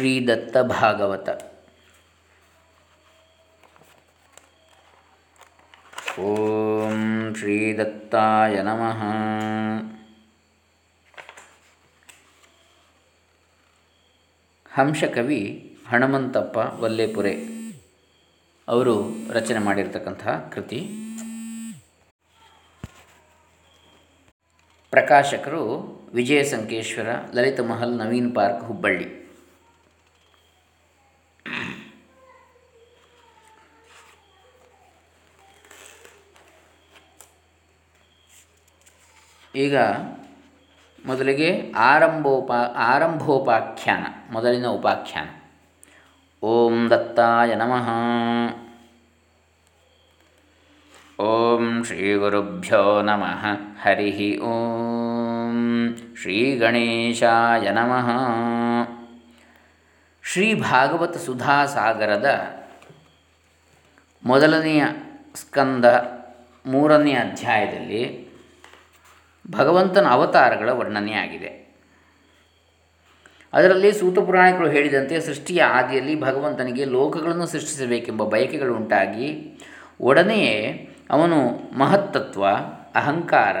ಶ್ರೀದತ್ತ ಭಾಗವತ ಓಂ ಶ್ರೀದತ್ತಾಯ ನಮಃ. ಹಂಸಕವಿ ಹಣಮಂತಪ್ಪ ವಲ್ಲೇಪುರೆ ಅವರು ರಚನೆ ಮಾಡಿರ್ತಕ್ಕಂತಹ ಕೃತಿ. ಪ್ರಕಾಶಕರು ವಿಜಯ ಸಂಕೇಶ್ವರ ಲಲಿತ ಮಹಲ್ ನವೀನ್ ಪಾರ್ಕ್, ಹುಬ್ಬಳ್ಳಿ. ಈಗ ಮೊದಲಿಗೆ ಆರಂಭೋಪಾ, ಆರಂಭೋಪಾಖ್ಯಾನ, ಮೊದಲಿನ ಉಪಾಖ್ಯಾನ. ಓಂ ದತ್ತಾಯ ನಮಃ. ಓಂ ಶ್ರೀ ಗುರುಭ್ಯೋ ನಮಃ. ಹರಿ ಓಂ ಶ್ರೀ ಗಣೇಶಾಯ ನಮಃ. ಶ್ರೀ ಭಾಗವತ ಸುಧಾಸಾಗರದ ಮೊದಲನೆಯ ಸ್ಕಂದ ಮೂರನೆಯ ಅಧ್ಯಾಯದಲ್ಲಿ ಭಗವಂತನ ಅವತಾರಗಳ ವರ್ಣನೆಯಾಗಿದೆ ಅದರಲ್ಲಿ ಸೂತ ಪುರಾಣಿಕರು ಹೇಳಿದಂತೆ ಸೃಷ್ಟಿಯ ಆದಿಯಲ್ಲಿ ಭಗವಂತನಿಗೆ ಲೋಕಗಳನ್ನು ಸೃಷ್ಟಿಸಬೇಕೆಂಬ ಬಯಕೆಗಳು ಉಂಟಾಗಿ, ಒಡನೆಯೇ ಅವನು ಮಹತ್ತತ್ವ, ಅಹಂಕಾರ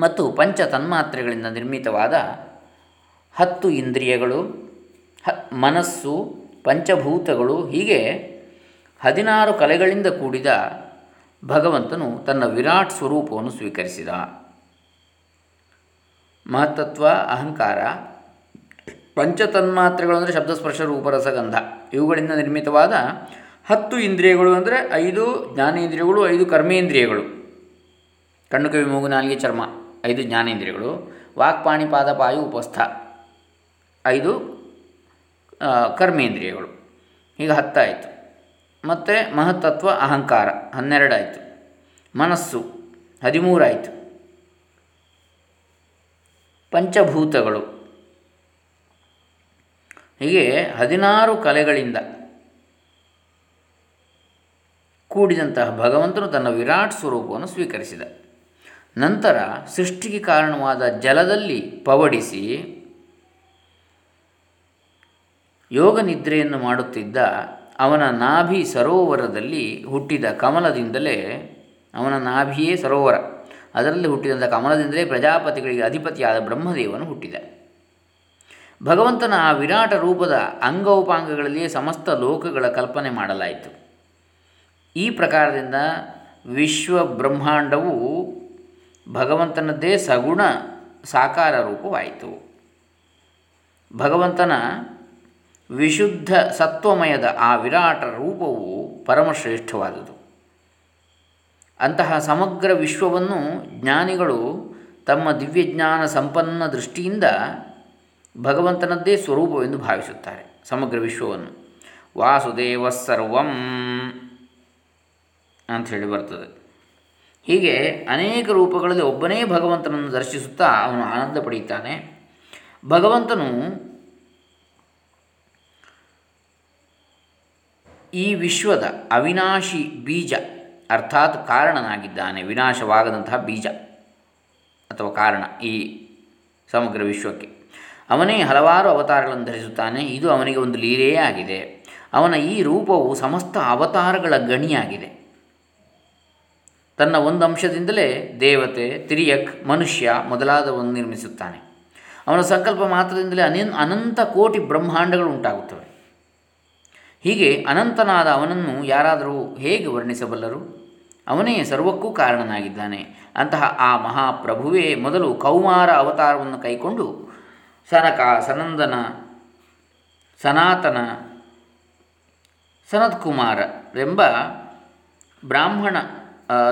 ಮತ್ತು ಪಂಚ ತನ್ಮಾತ್ರೆಗಳಿಂದ ನಿರ್ಮಿತವಾದ ಹತ್ತು ಇಂದ್ರಿಯಗಳು, ಹ, ಮನಸ್ಸು, ಪಂಚಭೂತಗಳು, ಹೀಗೆ ಹದಿನಾರು ಕಲೆಗಳಿಂದ ಕೂಡಿದ ಭಗವಂತನು ತನ್ನ ವಿರಾಟ್ ಸ್ವರೂಪವನ್ನು ಸ್ವೀಕರಿಸಿದ. ಮಹತ್ತತ್ವ, ಅಹಂಕಾರ, ಪಂಚತನ್ಮಾತ್ರೆಗಳು ಅಂದರೆ ಶಬ್ದಸ್ಪರ್ಶ ರೂಪರಸಗಂಧ ಇವುಗಳಿಂದ ನಿರ್ಮಿತವಾದ ಹತ್ತು ಇಂದ್ರಿಯಗಳು ಅಂದರೆ ಐದು ಜ್ಞಾನೇಂದ್ರಿಯಗಳು, ಐದು ಕರ್ಮೇಂದ್ರಿಯಗಳು. ಕಣ್ಣು, ಕಿವಿ, ಮೂಗು, ನಾಲಿಗೆ, ಚರ್ಮ, ಐದು ಜ್ಞಾನೇಂದ್ರಿಯಗಳು. ವಾಕ್ಪಾಣಿ ಪಾದ, ಪಾಯು, ಉಪಸ್ಥ. ಐದು ಕರ್ಮೇಂದ್ರಿಯಗಳು. ಈಗ ಹತ್ತಾಯಿತು. ಮತ್ತು ಮಹತ್ತತ್ವ ಅಹಂಕಾರ. ಹನ್ನೆರಡಾಯಿತು. ಮನಸ್ಸು. ಹದಿಮೂರಾಯಿತು. ಪಂಚಭೂತಗಳು. ಹೀಗೆ ಹದಿನಾರು ಕಲೆಗಳಿಂದ ಕೂಡಿದಂತಹ ಭಗವಂತನು ತನ್ನ ವಿರಾಟ್ ಸ್ವರೂಪವನ್ನು ಸ್ವೀಕರಿಸಿದ. ನಂತರ ಸೃಷ್ಟಿಗೆ ಕಾರಣವಾದ ಜಲದಲ್ಲಿ ಪವಡಿಸಿ ಯೋಗ ನಿದ್ರೆಯನ್ನು ಮಾಡುತ್ತಿದ್ದ ಅವನ ನಾಭಿ ಸರೋವರದಲ್ಲಿ ಹುಟ್ಟಿದ ಕಮಲದಿಂದಲೇ, ಅವನ ನಾಭಿಯೇ ಸರೋವರ. ಅದರಲ್ಲಿ ಹುಟ್ಟಿದಂಥ ಕಮಲದಿಂದಲೇ ಪ್ರಜಾಪತಿಗಳಿಗೆ ಅಧಿಪತಿಯಾದ ಬ್ರಹ್ಮದೇವನು ಹುಟ್ಟಿದ. ಭಗವಂತನ ಆ ವಿರಾಟ ರೂಪದ ಅಂಗೋಪಾಂಗಗಳಲ್ಲಿಯೇ ಸಮಸ್ತ ಲೋಕಗಳ ಕಲ್ಪನೆ ಮಾಡಲಾಯಿತು. ಈ ಪ್ರಕಾರದಿಂದ ವಿಶ್ವ ಬ್ರಹ್ಮಾಂಡವು ಭಗವಂತನದ್ದೇ ಸಗುಣ ಸಾಕಾರ ರೂಪವಾಯಿತು. ಭಗವಂತನ ವಿಶುದ್ಧ ಸತ್ವಮಯದ ಆ ವಿರಾಟ ರೂಪವು ಪರಮಶ್ರೇಷ್ಠವಾದುದು. ಅಂತಹ ಸಮಗ್ರ ವಿಶ್ವವನ್ನು ಜ್ಞಾನಿಗಳು ತಮ್ಮ ದಿವ್ಯಜ್ಞಾನ ಸಂಪನ್ನ ದೃಷ್ಟಿಯಿಂದ ಭಗವಂತನದ್ದೇ ಸ್ವರೂಪವೆಂದು ಭಾವಿಸುತ್ತಾರೆ, ಸಮಗ್ರ ವಿಶ್ವವನ್ನು. ವಾಸುದೇವ ಸರ್ವಂ ಹೇಳಿ ಬರ್ತದೆ. ಹೀಗೆ ಅನೇಕ ರೂಪಗಳಲ್ಲಿ ಒಬ್ಬನೇ ಭಗವಂತನನ್ನು ದರ್ಶಿಸುತ್ತಾ ಅವನು ಆನಂದ ಪಡೆಯುತ್ತಾನೆ. ಭಗವಂತನು ಈ ವಿಶ್ವದ ಅವಿನಾಶಿ ಬೀಜ ಅರ್ಥಾತ್ ಕಾರಣನಾಗಿದ್ದಾನೆ, ವಿನಾಶವಾಗದಂತಹ ಬೀಜ ಅಥವಾ ಕಾರಣ ಈ ಸಮಗ್ರ ವಿಶ್ವಕ್ಕೆ. ಅವನೇ ಹಲವಾರು ಅವತಾರಗಳನ್ನು ಧರಿಸುತ್ತಾನೆ, ಇದು ಅವನಿಗೆ ಒಂದು ಲೀಲೆಯೇ ಆಗಿದೆ. ಅವನ ಈ ರೂಪವು ಸಮಸ್ತ ಅವತಾರಗಳ ಗಣಿಯಾಗಿದೆ. ತನ್ನ ಒಂದು ಅಂಶದಿಂದಲೇ ದೇವತೆ, ತಿರಿಯಕ್, ಮನುಷ್ಯ ಮೊದಲಾದವನ್ನು ನಿರ್ಮಿಸುತ್ತಾನೆ. ಅವನ ಸಂಕಲ್ಪ ಮಾತ್ರದಿಂದಲೇ ಅನಂತ ಕೋಟಿ ಬ್ರಹ್ಮಾಂಡಗಳು ಉಂಟಾಗುತ್ತವೆ. ಹೀಗೆ ಅನಂತನಾದ ಅವನನ್ನು ಯಾರಾದರೂ ಹೇಗೆ ವರ್ಣಿಸಬಲ್ಲರು? ಅವನೇ ಸರ್ವಕ್ಕೂ ಕಾರಣನಾಗಿದ್ದಾನೆ. ಅಂತಹ ಆ ಮಹಾಪ್ರಭುವೇ ಮೊದಲು ಕೌಮಾರ ಅವತಾರವನ್ನು ಕೈಕೊಂಡು ಸನಕ, ಸನಂದನ, ಸನಾತನ, ಸನತ್ಕುಮಾರ ಎಂಬ ಬ್ರಾಹ್ಮಣ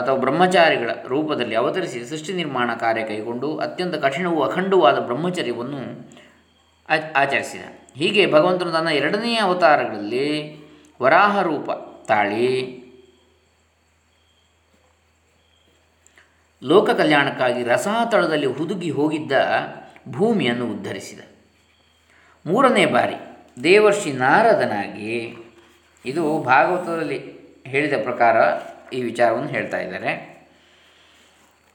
ಅಥವಾ ಬ್ರಹ್ಮಚಾರಿಗಳ ರೂಪದಲ್ಲಿ ಅವತರಿಸಿ ಸೃಷ್ಟಿ ನಿರ್ಮಾಣ ಕಾರ್ಯ ಕೈಗೊಂಡು ಅತ್ಯಂತ ಕಠಿಣವೂ ಅಖಂಡವಾದ ಬ್ರಹ್ಮಚರ್ಯವನ್ನು ಆಚರಿಸಿದ. ಹೀಗೆ ಭಗವಂತನು ತನ್ನ ಎರಡನೆಯ ಅವತಾರಗಳಲ್ಲಿ ವರಾಹ ರೂಪ ತಾಳಿ ಲೋಕ ಕಲ್ಯಾಣಕ್ಕಾಗಿ ರಸಾತಳದಲ್ಲಿ ಹುದುಗಿ ಹೋಗಿದ್ದ ಭೂಮಿಯನ್ನು ಉದ್ಧರಿಸಿದ. ಮೂರನೇ ಬಾರಿ ದೇವರ್ಷಿ ನಾರದನಾಗಿ ಇದು ಭಾಗವತದಲ್ಲಿ ಹೇಳಿದ ಪ್ರಕಾರ ಈ ವಿಚಾರವನ್ನು ಹೇಳ್ತಾ ಇದ್ದಾರೆ.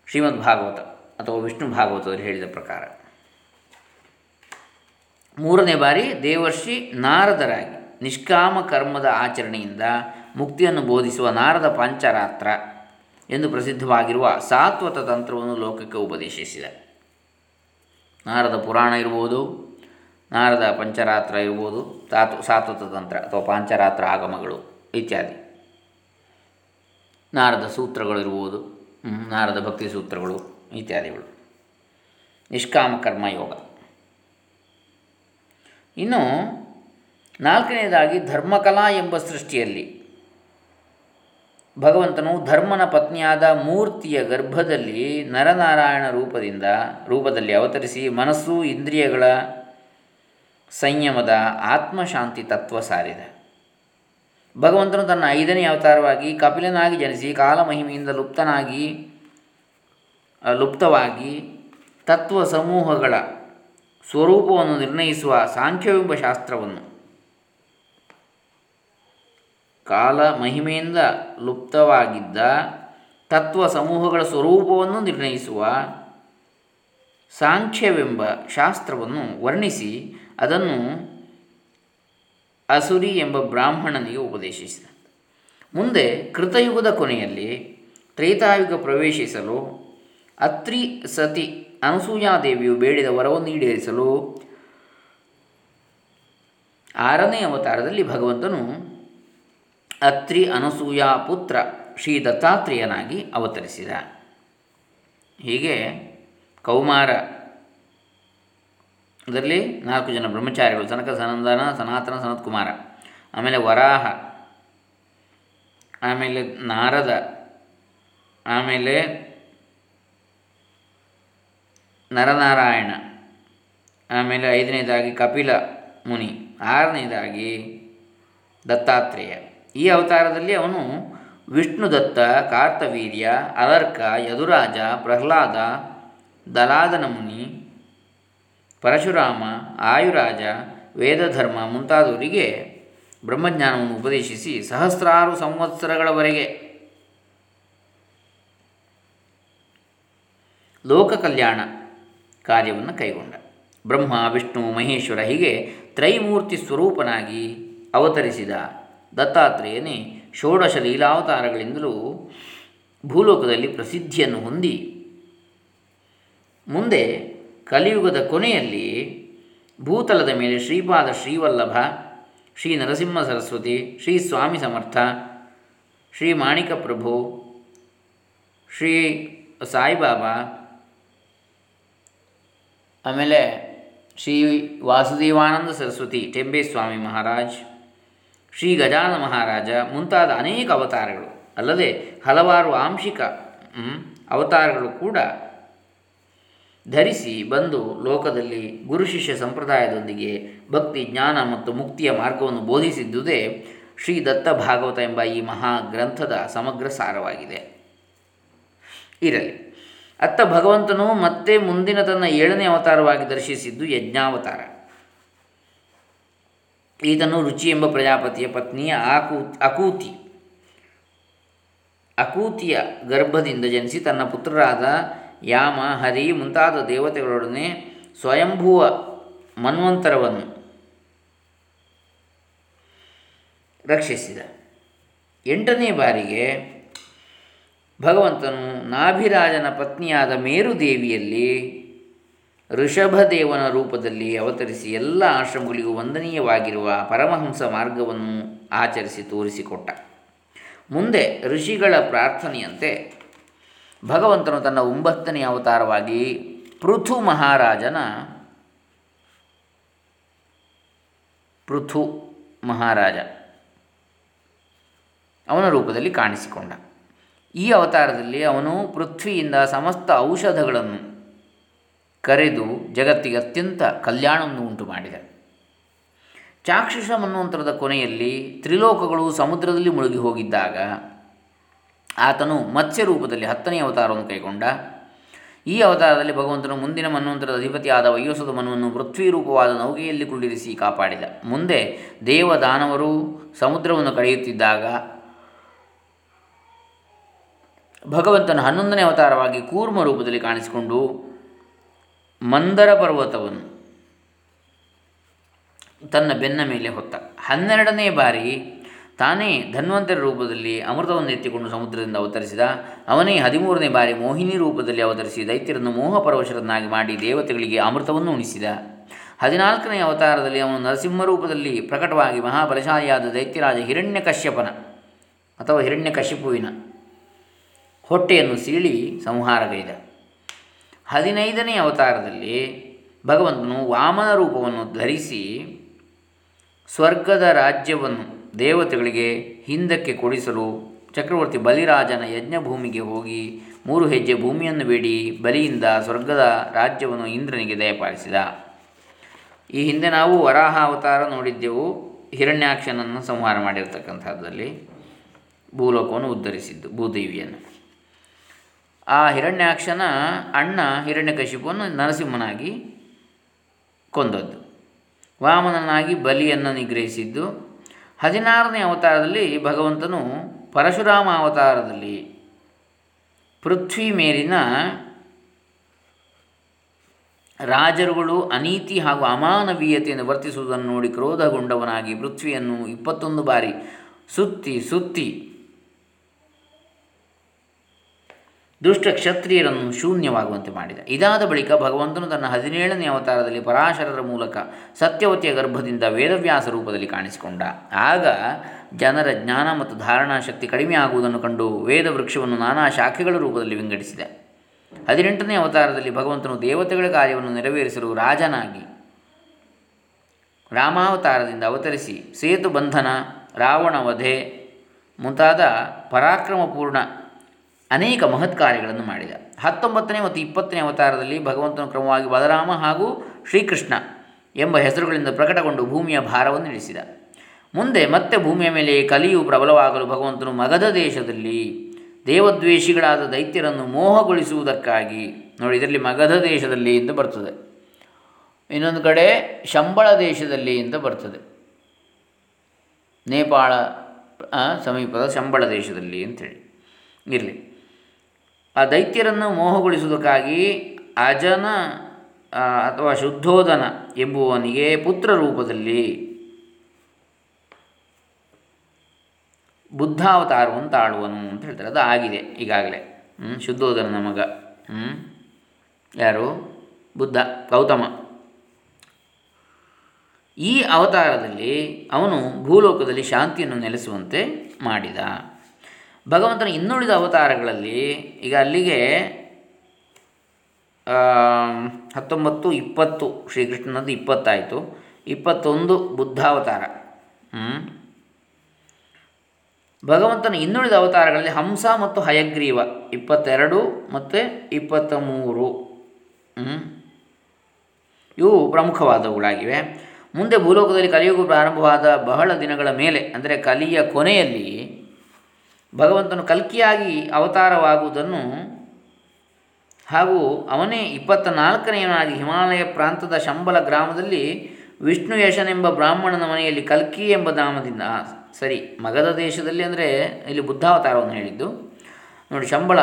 ಶ್ರೀಮದ್ ಭಾಗವತ ಅಥವಾ ವಿಷ್ಣು ಭಾಗವತದಲ್ಲಿ ಹೇಳಿದ ಪ್ರಕಾರ. ಮೂರನೇ ಬಾರಿ ದೇವರ್ಷಿ ನಾರದರಾಗಿ ನಿಷ್ಕಾಮ ಕರ್ಮದ ಆಚರಣೆಯಿಂದ ಮುಕ್ತಿಯನ್ನು ಬೋಧಿಸುವ ನಾರದ ಪಂಚರಾತ್ರ ಎಂದು ಪ್ರಸಿದ್ಧವಾಗಿರುವ ಸಾತ್ವತ ತಂತ್ರವನ್ನು ಲೋಕಕ್ಕೆ ಉಪದೇಶಿಸಿದ. ನಾರದ ಪುರಾಣ ಇರ್ಬೋದು, ನಾರದ ಪಂಚರಾತ್ರ ಇರ್ಬೋದು ಸಾತ್ ಸಾತ್ವತ ತಂತ್ರ ಅಥವಾ ಪಂಚರಾತ್ರ ಆಗಮಗಳು ಇತ್ಯಾದಿ. ನಾರದ ಸೂತ್ರಗಳು ಇರ್ಬೋದು ನಾರದ ಭಕ್ತಿ ಸೂತ್ರಗಳು ಇತ್ಯಾದಿಗಳು. ನಿಷ್ಕಾಮ ಕರ್ಮಯೋಗ ಇನ್ನು ನಾಲ್ಕನೆಯದಾಗಿ ಧರ್ಮಕಲಾ ಎಂಬ ಸೃಷ್ಟಿಯಲ್ಲಿ. ಭಗವಂತನು ಧರ್ಮನ ಪತ್ನಿಯಾದ ಮೂರ್ತಿಯ ಗರ್ಭದಲ್ಲಿ ನರನಾರಾಯಣ ರೂಪದಿಂದ, ರೂಪದಲ್ಲಿ ಅವತರಿಸಿ ಮನಸ್ಸು, ಇಂದ್ರಿಯಗಳ ಸಂಯಮದ ಆತ್ಮಶಾಂತಿ ತತ್ವ ಸಾರಿದ. ಭಗವಂತನು ತನ್ನ ಐದನೇ ಅವತಾರವಾಗಿ ಕಪಿಲನಾಗಿ ಜನಿಸಿ ಕಾಲಮಹಿಮೆಯಿಂದ ಲುಪ್ತನಾಗಿ, ಲುಪ್ತವಾಗಿ ತತ್ವ ಸಮೂಹಗಳ ಸ್ವರೂಪವನ್ನು ನಿರ್ಣಯಿಸುವ ಸಾಂಖ್ಯವೆಂಬ ಶಾಸ್ತ್ರವನ್ನು. ಕಾಲ ಮಹಿಮೆಯಿಂದ ಲುಪ್ತವಾಗಿದ್ದ ತತ್ವ ಸಮೂಹಗಳ ಸ್ವರೂಪವನ್ನು ನಿರ್ಣಯಿಸುವ ಸಾಂಖ್ಯವೆಂಬ ಶಾಸ್ತ್ರವನ್ನು ವರ್ಣಿಸಿ ಅದನ್ನು ಅಸುರಿ ಎಂಬ ಬ್ರಾಹ್ಮಣನಿಗೆ ಉಪದೇಶಿಸಿದ. ಮುಂದೆ ಕೃತಯುಗದ ಕೊನೆಯಲ್ಲಿ ತ್ರೇತಾಯುಗ ಪ್ರವೇಶಿಸಲು ಅತ್ರಿ ಸತಿ ಅನಸೂಯಾದೇವಿಯು ಬೇಡಿದ ವರವನ್ನು ಈಡೇರಿಸಲು ಆರನೇ ಅವತಾರದಲ್ಲಿ ಭಗವಂತನು ಅತ್ರಿ ಅನಸೂಯಾ ಪುತ್ರ ಶ್ರೀ ದತ್ತಾತ್ರೇಯನಾಗಿ ಅವತರಿಸಿದ. ಹೀಗೆ ಕೌಮಾರ ಅದರಲ್ಲಿ ನಾಲ್ಕು ಜನ ಬ್ರಹ್ಮಚಾರಿಗಳು, ಸನಕ, ಸನಂದನ, ಸನಾತನ, ಸನತ್ಕುಮಾರ, ಆಮೇಲೆ ವರಾಹ, ಆಮೇಲೆ ನಾರದ, ಆಮೇಲೆ ನರನಾರಾಯಣ. ಆಮೇಲೆ ಐದನೇದಾಗಿ ಕಪಿಲ ಮುನಿ. ಆರನೇದಾಗಿ ದತ್ತಾತ್ರೇಯ. ಈ ಅವತಾರದಲ್ಲಿ ಅವನು ವಿಷ್ಣುದತ್ತ ಕಾರ್ತವೀರ್ಯ, ಅಲರ್ಕ, ಯದುರಾಜ, ಪ್ರಹ್ಲಾದ, ದಲಾದನ ಮುನಿ, ಪರಶುರಾಮ, ಆಯುರಾಜ, ವೇದಧರ್ಮ ಮುಂತಾದವರಿಗೆ ಬ್ರಹ್ಮಜ್ಞಾನವನ್ನು ಉಪದೇಶಿಸಿ ಸಹಸ್ರಾರು ಸಂವತ್ಸರಗಳವರೆಗೆ ಲೋಕ ಕಲ್ಯಾಣ ಕಾರ್ಯವನ್ನು ಕೈಗೊಂಡ. ಬ್ರಹ್ಮ, ವಿಷ್ಣು, ಮಹೇಶ್ವರ ಹೀಗೆ ತ್ರೈಮೂರ್ತಿ ಸ್ವರೂಪನಾಗಿ ಅವತರಿಸಿದ ದತ್ತಾತ್ರೇಯನೇ ಷೋಡಶ ಲೀಲಾವತಾರಗಳಿಂದಲೂ ಭೂಲೋಕದಲ್ಲಿ ಪ್ರಸಿದ್ಧಿಯನ್ನು ಹೊಂದಿ, ಮುಂದೆ ಕಲಿಯುಗದ ಕೊನೆಯಲ್ಲಿ ಭೂತಲದ ಮೇಲೆ ಶ್ರೀಪಾದ ಶ್ರೀವಲ್ಲಭ, ಶ್ರೀ ನರಸಿಂಹ ಸರಸ್ವತಿ, ಶ್ರೀ ಸ್ವಾಮಿ ಸಮರ್ಥ, ಶ್ರೀ ಮಾಣಿಕ ಪ್ರಭು ಶ್ರೀ ಸಾಯಿಬಾಬಾ ಆಮೇಲೆ ಶ್ರೀ ವಾಸುದೇವಾನಂದ ಸರಸ್ವತಿ ಸ್ವಾಮಿ ಮಹಾರಾಜ್, ಶ್ರೀ ಗಜಾನ ಮಹಾರಾಜ ಮುಂತಾದ ಅನೇಕ ಅವತಾರಗಳು, ಅಲ್ಲದೆ ಹಲವಾರು ಆಂಶಿಕ ಅವತಾರಗಳು ಕೂಡ ಧರಿಸಿ ಬಂದು ಲೋಕದಲ್ಲಿ ಗುರು ಶಿಷ್ಯ ಸಂಪ್ರದಾಯದೊಂದಿಗೆ ಭಕ್ತಿ, ಜ್ಞಾನ ಮತ್ತು ಮುಕ್ತಿಯ ಮಾರ್ಗವನ್ನು ಬೋಧಿಸಿದ್ದುದೇ ಶ್ರೀ ದತ್ತ ಭಾಗವತ ಎಂಬ ಈ ಮಹಾ ಗ್ರಂಥದ ಸಮಗ್ರ ಸಾರವಾಗಿದೆ. ಇರಲಿ. ಅತ್ತ ಭಗವಂತನು ಮತ್ತೆ ಮುಂದಿನ ತನ್ನ ಏಳನೇ ಅವತಾರವಾಗಿ ದರ್ಶಿಸಿದ್ದು ಯಜ್ಞಾವತಾರ. ಈತನು ರುಚಿ ಎಂಬ ಪ್ರಜಾಪತಿಯ ಪತ್ನಿಯ ಆಕೂ, ಅಕೂತಿ. ಅಕೂತಿಯ ಗರ್ಭದಿಂದ ಜನಿಸಿ ತನ್ನ ಪುತ್ರರಾದ ಯಾಮ, ಹರಿ ಮುಂತಾದ ದೇವತೆಗಳೊಡನೆ ಸ್ವಯಂಭುವ ಮನ್ವಂತರವನ್ನು ರಕ್ಷಿಸಿದ. ಎಂಟನೇ ಬಾರಿಗೆ ಭಗವಂತನು ನಾಭಿರಾಜನ ಪತ್ನಿಯಾದ ಮೇರುದೇವಿಯಲ್ಲಿ ಋಷಭದೇವನ ರೂಪದಲ್ಲಿ ಅವತರಿಸಿ ಎಲ್ಲ ಆಶ್ರಮಗಳಿಗೂ ವಂದನೀಯವಾಗಿರುವ ಪರಮಹಂಸ ಮಾರ್ಗವನ್ನು ಆಚರಿಸಿ ತೋರಿಸಿಕೊಟ್ಟ. ಮುಂದೆ ಋಷಿಗಳ ಪ್ರಾರ್ಥನೆಯಂತೆ ಭಗವಂತನು ತನ್ನ ಒಂಬತ್ತನೇ ಅವತಾರವಾಗಿ ಪೃಥು ಮಹಾರಾಜನ ಪೃಥು ಮಹಾರಾಜ ಅವನ ರೂಪದಲ್ಲಿ ಕಾಣಿಸಿಕೊಂಡ. ಈ ಅವತಾರದಲ್ಲಿ ಅವನು ಪೃಥ್ವಿಯಿಂದ ಸಮಸ್ತ ಔಷಧಗಳನ್ನು ಕರೆದು ಜಗತ್ತಿಗೆ ಅತ್ಯಂತ ಕಲ್ಯಾಣವನ್ನು ಉಂಟು ಮಾಡಿದ ಚಾಕ್ಷುಷ ಮನ್ವಂತರದ ಕೊನೆಯಲ್ಲಿ ತ್ರಿಲೋಕಗಳು ಸಮುದ್ರದಲ್ಲಿ ಮುಳುಗಿ ಹೋಗಿದ್ದಾಗ ಆತನು ಮತ್ಸ್ಯ ರೂಪದಲ್ಲಿ ಹತ್ತನೇ ಅವತಾರವನ್ನು ಕೈಗೊಂಡ. ಈ ಅವತಾರದಲ್ಲಿ ಭಗವಂತನು ಮುಂದಿನ ಮನ್ವಂತರದ ಅಧಿಪತಿಯಾದ ವಯೋಸದ ಮನುವನ್ನು ಪೃಥ್ವಿ ರೂಪವಾದ ನೌಕೆಯಲ್ಲಿ ಕುಳ್ಳಿರಿಸಿ ಕಾಪಾಡಿದ. ಮುಂದೆ ದೇವ ದಾನವರು ಸಮುದ್ರವನ್ನು ಕಳೆಯುತ್ತಿದ್ದಾಗ ಭಗವಂತನ ಹನ್ನೊಂದನೇ ಅವತಾರವಾಗಿ ಕೂರ್ಮ ರೂಪದಲ್ಲಿ ಕಾಣಿಸಿಕೊಂಡು ಮಂದರ ಪರ್ವತವನ್ನು ತನ್ನ ಬೆನ್ನ ಮೇಲೆ ಹೊತ್ತ. ಹನ್ನೆರಡನೇ ಬಾರಿ ತಾನೇ ಧನ್ವಂತರ ರೂಪದಲ್ಲಿ ಅಮೃತವನ್ನು ಎತ್ತಿಕೊಂಡು ಸಮುದ್ರದಿಂದ ಅವತರಿಸಿದ. ಅವನೇ ಹದಿಮೂರನೇ ಬಾರಿ ಮೋಹಿನಿ ರೂಪದಲ್ಲಿ ಅವತರಿಸಿ ದೈತ್ಯರನ್ನು ಮೋಹಪರವಶರನ್ನಾಗಿ ಮಾಡಿ ದೇವತೆಗಳಿಗೆ ಅಮೃತವನ್ನು ಉಣಿಸಿದ. ಹದಿನಾಲ್ಕನೇ ಅವತಾರದಲ್ಲಿ ಅವನು ನರಸಿಂಹ ರೂಪದಲ್ಲಿ ಪ್ರಕಟವಾಗಿ ಮಹಾಬಲಶಾಲಿಯಾದ ದೈತ್ಯರಾಜ ಹಿರಣ್ಯಕಶ್ಯಪನ ಅಥವಾ ಹಿರಣ್ಯಕಶಿಪುವಿನ ಹೊಟ್ಟೆಯನ್ನು ಸೀಳಿ ಸಂಹಾರಗೈದ ಹದಿನೈದನೇ ಅವತಾರದಲ್ಲಿ ಭಗವಂತನು ವಾಮನ ರೂಪವನ್ನು ಧರಿಸಿ ಸ್ವರ್ಗದ ರಾಜ್ಯವನ್ನು ದೇವತೆಗಳಿಗೆ ಹಿಂದಕ್ಕೆ ಕೊಡಿಸಲು ಚಕ್ರವರ್ತಿ ಬಲಿರಾಜನ ಯಜ್ಞಭೂಮಿಗೆ ಹೋಗಿ ಮೂರು ಹೆಜ್ಜೆ ಭೂಮಿಯನ್ನು ಬೇಡಿ, ಬಲಿಯಿಂದ ಸ್ವರ್ಗದ ರಾಜ್ಯವನ್ನು ಇಂದ್ರನಿಗೆ ದಯಪಾಲಿಸಿದ. ಈ ಹಿಂದೆ ನಾವು ವರಾಹ ಅವತಾರ ನೋಡಿದ್ದೆವು, ಹಿರಣ್ಯಾಕ್ಷನನ್ನು ಸಂಹಾರ ಮಾಡಿರ್ತಕ್ಕಂಥದ್ದಲ್ಲಿ ಭೂಲೋಕವನ್ನು ಉದ್ಧರಿಸಿದ್ದು ಭೂದೇವಿಯನ್ನು. ಆ ಹಿರಣ್ಯಾಕ್ಷನ ಅಣ್ಣ ಹಿರಣ್ಯಕಶಿಪುವನ್ನು ನರಸಿಂಹನಾಗಿ ಕೊಂದದ್ದು. ವಾಮನನಾಗಿ ಬಲಿಯನ್ನು ನಿಗ್ರಹಿಸಿದ್ದು. ಹದಿನಾರನೇ ಅವತಾರದಲ್ಲಿ ಭಗವಂತನು ಪರಶುರಾಮ ಅವತಾರದಲ್ಲಿ ಪೃಥ್ವಿ ಮೇಲಿನ ರಾಜರುಗಳು ಅನೀತಿ ಹಾಗೂ ಅಮಾನವೀಯತೆಯನ್ನು ವರ್ತಿಸುವುದನ್ನು ನೋಡಿ ಕ್ರೋಧಗೊಂಡವನಾಗಿ ಪೃಥ್ವಿಯನ್ನು ಇಪ್ಪತ್ತೊಂದು ಬಾರಿ ಸುತ್ತಿ ಸುತ್ತಿ ದುಷ್ಟ ಕ್ಷತ್ರಿಯರನ್ನು ಶೂನ್ಯವಾಗುವಂತೆ ಮಾಡಿದ. ಇದಾದ ಬಳಿಕ ಭಗವಂತನು ತನ್ನ ಹದಿನೇಳನೇ ಅವತಾರದಲ್ಲಿ ಪರಾಶರರ ಮೂಲಕ ಸತ್ಯವತಿಯ ಗರ್ಭದಿಂದ ವೇದವ್ಯಾಸ ರೂಪದಲ್ಲಿ ಕಾಣಿಸಿಕೊಂಡ. ಆಗ ಜನರ ಜ್ಞಾನ ಮತ್ತು ಧಾರಣಾ ಶಕ್ತಿ ಕಡಿಮೆ ಆಗುವುದನ್ನು ಕಂಡು ವೇದ ವೃಕ್ಷವನ್ನು ನಾನಾ ಶಾಖೆಗಳ ರೂಪದಲ್ಲಿ ವಿಂಗಡಿಸಿದೆ. ಹದಿನೆಂಟನೇ ಅವತಾರದಲ್ಲಿ ಭಗವಂತನು ದೇವತೆಗಳ ಕಾರ್ಯವನ್ನು ನೆರವೇರಿಸಲು ರಾಜನಾಗಿ ರಾಮಾವತಾರದಿಂದ ಅವತರಿಸಿ, ಸೇತು ಬಂಧನ ರಾವಣ ವಧೆ ಮುಂತಾದ ಪರಾಕ್ರಮಪೂರ್ಣ ಅನೇಕ ಮಹತ್ ಕಾರ್ಯಗಳನ್ನು ಮಾಡಿದ. ಹತ್ತೊಂಬತ್ತನೇ ಮತ್ತು ಇಪ್ಪತ್ತನೇ ಅವತಾರದಲ್ಲಿ ಭಗವಂತನು ಕ್ರಮವಾಗಿ ಬಲರಾಮ ಹಾಗೂ ಶ್ರೀಕೃಷ್ಣ ಎಂಬ ಹೆಸರುಗಳಿಂದ ಪ್ರಕಟಗೊಂಡು ಭೂಮಿಯ ಭಾರವನ್ನು ಇಳಿಸಿದ. ಮುಂದೆ ಮತ್ತೆ ಭೂಮಿಯ ಮೇಲೆ ಕಲಿಯು ಪ್ರಬಲವಾಗಲು ಭಗವಂತನು ಮಗಧ ದೇಶದಲ್ಲಿ ದೇವದ್ವೇಷಿಗಳಾದ ದೈತ್ಯರನ್ನು ಮೋಹಗೊಳಿಸುವುದಕ್ಕಾಗಿ, ನೋಡಿ ಇದರಲ್ಲಿ ಮಗಧ ದೇಶದಲ್ಲಿ ಎಂದು ಬರ್ತದೆ. ಇನ್ನೊಂದು ಕಡೆ ಶಂಬಳ ದೇಶದಲ್ಲಿ ಅಂತ ಬರ್ತದೆ. ನೇಪಾಳ ಸಮೀಪದ ಶಂಬಳ ದೇಶದಲ್ಲಿ ಅಂಥೇಳಿ ಇರಲಿ. ಆ ದೈತ್ಯರನ್ನು ಮೋಹಗೊಳಿಸುವುದಕ್ಕಾಗಿ ಅಜನ ಅಥವಾ ಶುದ್ಧೋದನ ಎಂಬುವನಿಗೆ ಪುತ್ರ ರೂಪದಲ್ಲಿ ಬುದ್ಧಾವತಾರವನ್ನು ತಾಳುವನು ಅಂತ ಹೇಳ್ತಾರೆ. ಅದು ಆಗಿದೆ ಈಗಾಗಲೇ. ಹ್ಞೂ ಶುದ್ಧೋಧನನ ಮಗ. ಹ್ಞೂ ಯಾರು? ಬುದ್ಧ, ಗೌತಮ. ಈ ಅವತಾರದಲ್ಲಿ ಅವನು ಭೂಲೋಕದಲ್ಲಿ ಶಾಂತಿಯನ್ನು ನೆಲೆಸುವಂತೆ ಮಾಡಿದ. ಭಗವಂತನ ಇನ್ನುಳಿದ ಅವತಾರಗಳಲ್ಲಿ ಈಗ ಅಲ್ಲಿಗೆ ಹತ್ತೊಂಬತ್ತು, ಇಪ್ಪತ್ತು, ಶ್ರೀಕೃಷ್ಣನದ್ದು ಇಪ್ಪತ್ತಾಯಿತು. ಇಪ್ಪತ್ತೊಂದು ಬುದ್ಧಾವತಾರ. ಭಗವಂತನ ಇನ್ನುಳಿದ ಅವತಾರಗಳಲ್ಲಿ ಹಂಸ ಮತ್ತು ಹಯಗ್ರೀವ, ಇಪ್ಪತ್ತೆರಡು ಮತ್ತು ಇಪ್ಪತ್ತ ಮೂರು ಇವು ಪ್ರಮುಖವಾದವುಗಳಾಗಿವೆ. ಮುಂದೆ ಭೂಲೋಕದಲ್ಲಿ ಕಲಿಯುಗ ಪ್ರಾರಂಭವಾದ ಬಹಳ ದಿನಗಳ ಮೇಲೆ, ಅಂದರೆ ಕಲಿಯ ಕೊನೆಯಲ್ಲಿ ಭಗವಂತನು ಕಲ್ಕಿಯಾಗಿ ಅವತಾರವಾಗುವುದನ್ನು ಹಾಗೂ ಅವನೇ ಇಪ್ಪತ್ತ ನಾಲ್ಕನೆಯವನಾಗಿ ಹಿಮಾಲಯ ಪ್ರಾಂತದ ಶಂಬಲ ಗ್ರಾಮದಲ್ಲಿ ವಿಷ್ಣು ಯಶನೆಂಬ ಬ್ರಾಹ್ಮಣನ ಮನೆಯಲ್ಲಿ ಕಲ್ಕಿ ಎಂಬ ನಾಮದಿಂದ ಸರಿ ಮಗಧ ದೇಶದಲ್ಲಿ ಅಂದರೆ ಇಲ್ಲಿ ಬುದ್ಧಾವತಾರವನ್ನು ಹೇಳಿದ್ದು. ನೋಡಿ, ಶಂಬಳ